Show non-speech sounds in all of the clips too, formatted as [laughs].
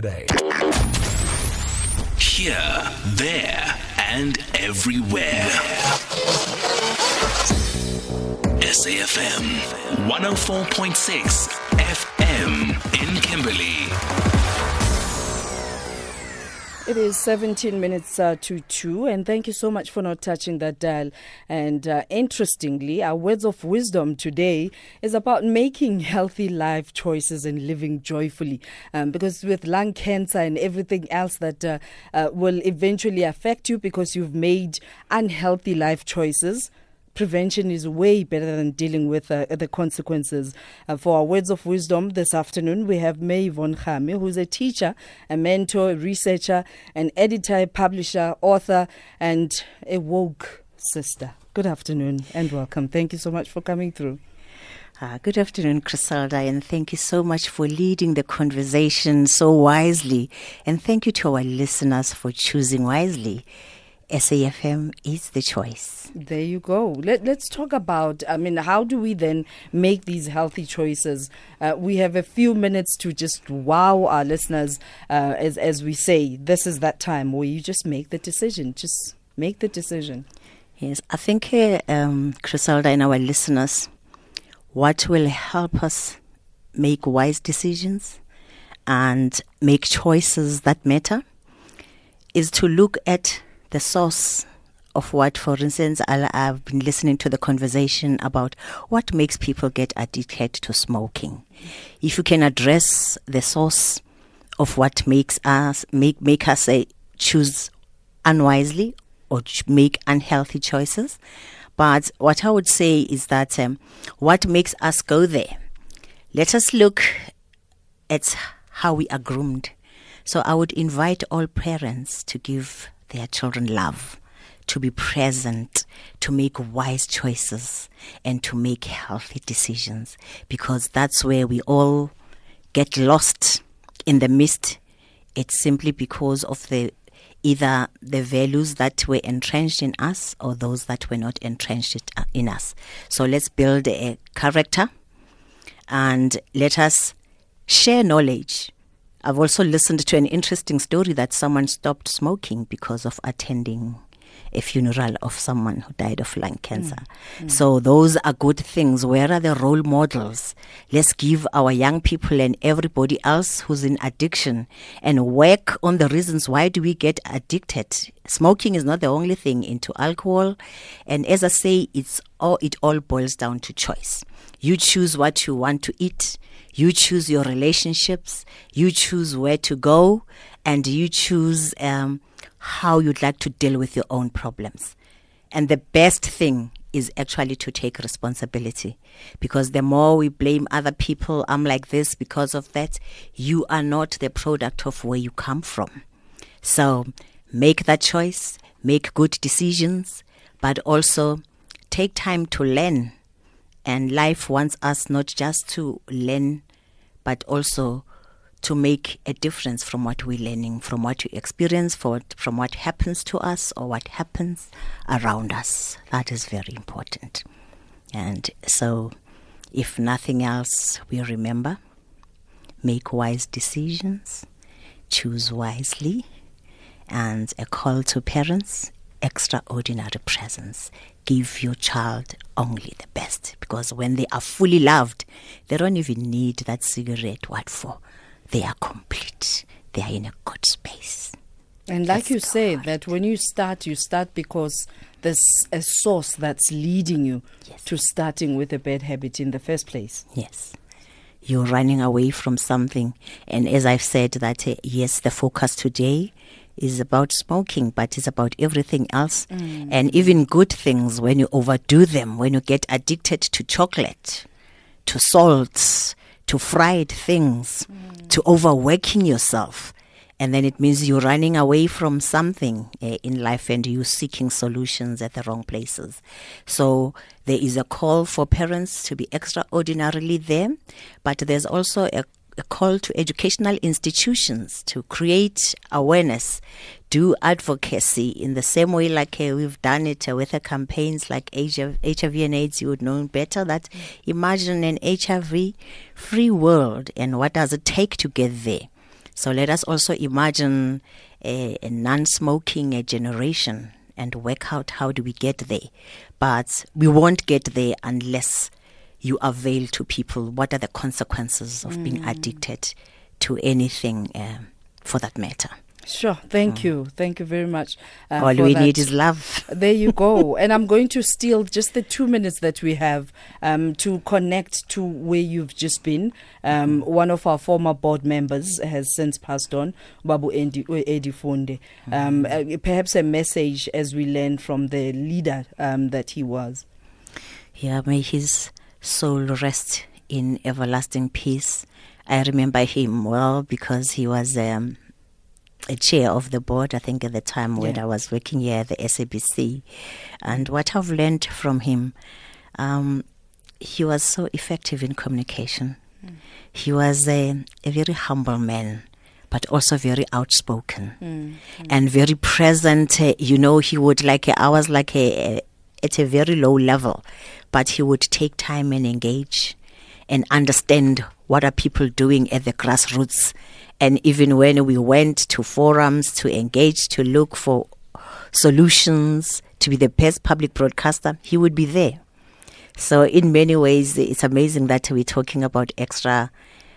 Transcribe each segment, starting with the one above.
today. Here, there, and everywhere. SAFM 104.6 FM in Kimberley. It is 17 minutes uh, to 2, and thank you so much for not touching that dial. And uh, interestingly, our words of wisdom today is about making healthy life choices and living joyfully. Um, because with lung cancer and everything else that uh, uh will eventually affect you because you've made unhealthy life choices, prevention is way better than dealing with uh, the consequences. Uh, for our words of wisdom this afternoon, we have May Von Kgame, who's a teacher, a mentor, a researcher, an editor, publisher, author, and a woke sister. Good afternoon and welcome. Thank you so much for coming through. Uh, good afternoon, Criselda, and thank you so much for leading the conversation so wisely. And thank you to our listeners for choosing wisely. SAFM is the choice. There you go. Let, let's talk about, I mean, how do we then make these healthy choices? Uh, we have a few minutes to just wow our listeners, uh, as, as we say, this is that time where you just make the decision. Just make the decision. Yes, I think, uh, um, Criselda and our listeners, what will help us make wise decisions and make choices that matter is to look at the source of what, for instance, I've been listening to the conversation about what makes people get addicted to smoking. If you can address the source of what makes us make make us say choose unwisely or make unhealthy choices, but what I would say is that um, what makes us go there. Let us look at how we are groomed. So I would invite all parents to give their children love, to be present, to make wise choices, and to make healthy decisions, because that's where we all get lost in the mist. It's simply because of the either the values that were entrenched in us or those that were not entrenched uh, in us. So let's build a character and let us share knowledge I've also listened to an interesting story that someone stopped smoking because of attending a funeral of someone who died of lung cancer. Mm. Mm. So those are good things. Where are the role models? Let's give our young people and everybody else who's in addiction and work on the reasons why do we get addicted. Smoking is not the only thing into alcohol. And as I say, it's all, it all boils down to choice. You choose what you want to eat. You choose your relationships, you choose where to go, and you choose um, how you'd like to deal with your own problems. And the best thing is actually to take responsibility because the more we blame other people, I'm like this because of that, you are not the product of where you come from. So make that choice, make good decisions, but also take time to learn. And life wants us not just to learn but also to make a difference from what we're learning, from what we experience, for, from what happens to us or what happens around us. That is very important. And so, if nothing else, we remember make wise decisions, choose wisely, and a call to parents extraordinary presence. Give your child only the best because when they are fully loved, they don't even need that cigarette. What for? They are complete. They are in a good space. And like that's you say, that when you start, you start because there's a source that's leading you yes. to starting with a bad habit in the first place. Yes you're running away from something. And as I've said, that uh, yes, the focus today is about smoking, but it's about everything else. Mm. And even good things, when you overdo them, when you get addicted to chocolate, to salts, to fried things, mm. to overworking yourself. And then it means you're running away from something uh, in life and you're seeking solutions at the wrong places. So there is a call for parents to be extraordinarily there, but there's also a a call to educational institutions to create awareness, do advocacy in the same way like uh, we've done it uh, with the campaigns like HIV, and AIDS. You would know better that imagine an HIV free world and what does it take to get there. So let us also imagine a, a non-smoking generation and work out how do we get there. But we won't get there unless you avail to people what are the consequences of being addicted to anything uh, for that matter. Sure. Thank you. Thank you very much. uh, All we that. need is love. [laughs] There you go. [laughs] and I'm going to steal just the two minutes that we have um, to connect to where you've just been. Um, one of our former board members has since passed on, Babu Endi, Eddie Funde. Um, uh, perhaps a message as we learn from the leader um, that he was. Yeah, may his soul rest in everlasting peace. I remember him well because he was um, a chair of the board, I think, at the time when I was working here at the SABC. And what I've learned from him, um, he was so effective in communication. He was a, a very humble man, but also very outspoken and very present. You know, he would like, I was like a, a, at a very low level, but he would take time and engage and understand what are people doing at the grassroots. And even when we went to forums to engage, to look for solutions, to be the best public broadcaster, he would be there. So, in many ways, it's amazing that we're talking about extra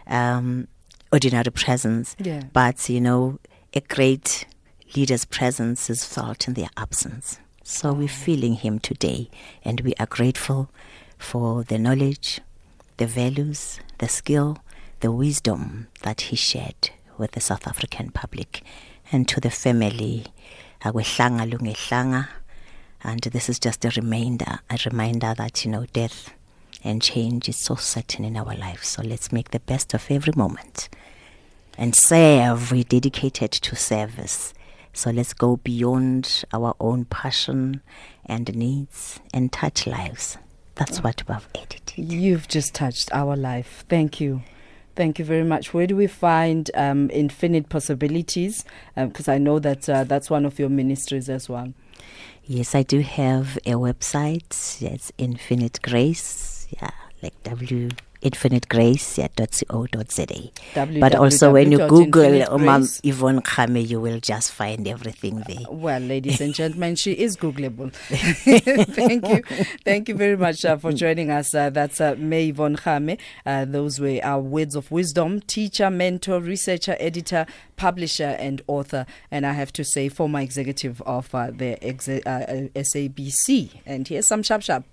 um, ordinary presence. Yeah. But, you know, a great leader's presence is felt in their absence. So, we're feeling him today, and we are grateful for the knowledge, the values, the skill, the wisdom that he shared with the South African public and to the family. And this is just a reminder, a reminder that, you know, death and change is so certain in our lives. So let's make the best of every moment and serve. We're dedicated to service. So let's go beyond our own passion and needs and touch lives. That's what we've edited. You've just touched our life. Thank you. Thank you very much. Where do we find um, Infinite Possibilities? Because I know that uh, that's one of your ministries as well. Yes, I do have a website. It's Infinite Grace. Yeah, like W Infinite Grace yeah, dot co dot za. But also when you Google Umam www.infinitegrace- Yvonne Kgame, you will just find everything there. Well, ladies and gentlemen, she is Googleable. [laughs] Thank you. Thank you very much uh, for joining us. Uh, that's uh, May Von Kgame. Uh, those were our words of wisdom teacher, mentor, researcher, editor, publisher, and author. And I have to say, former executive of uh, the exe- uh, uh, SABC. And here's some sharp sharp.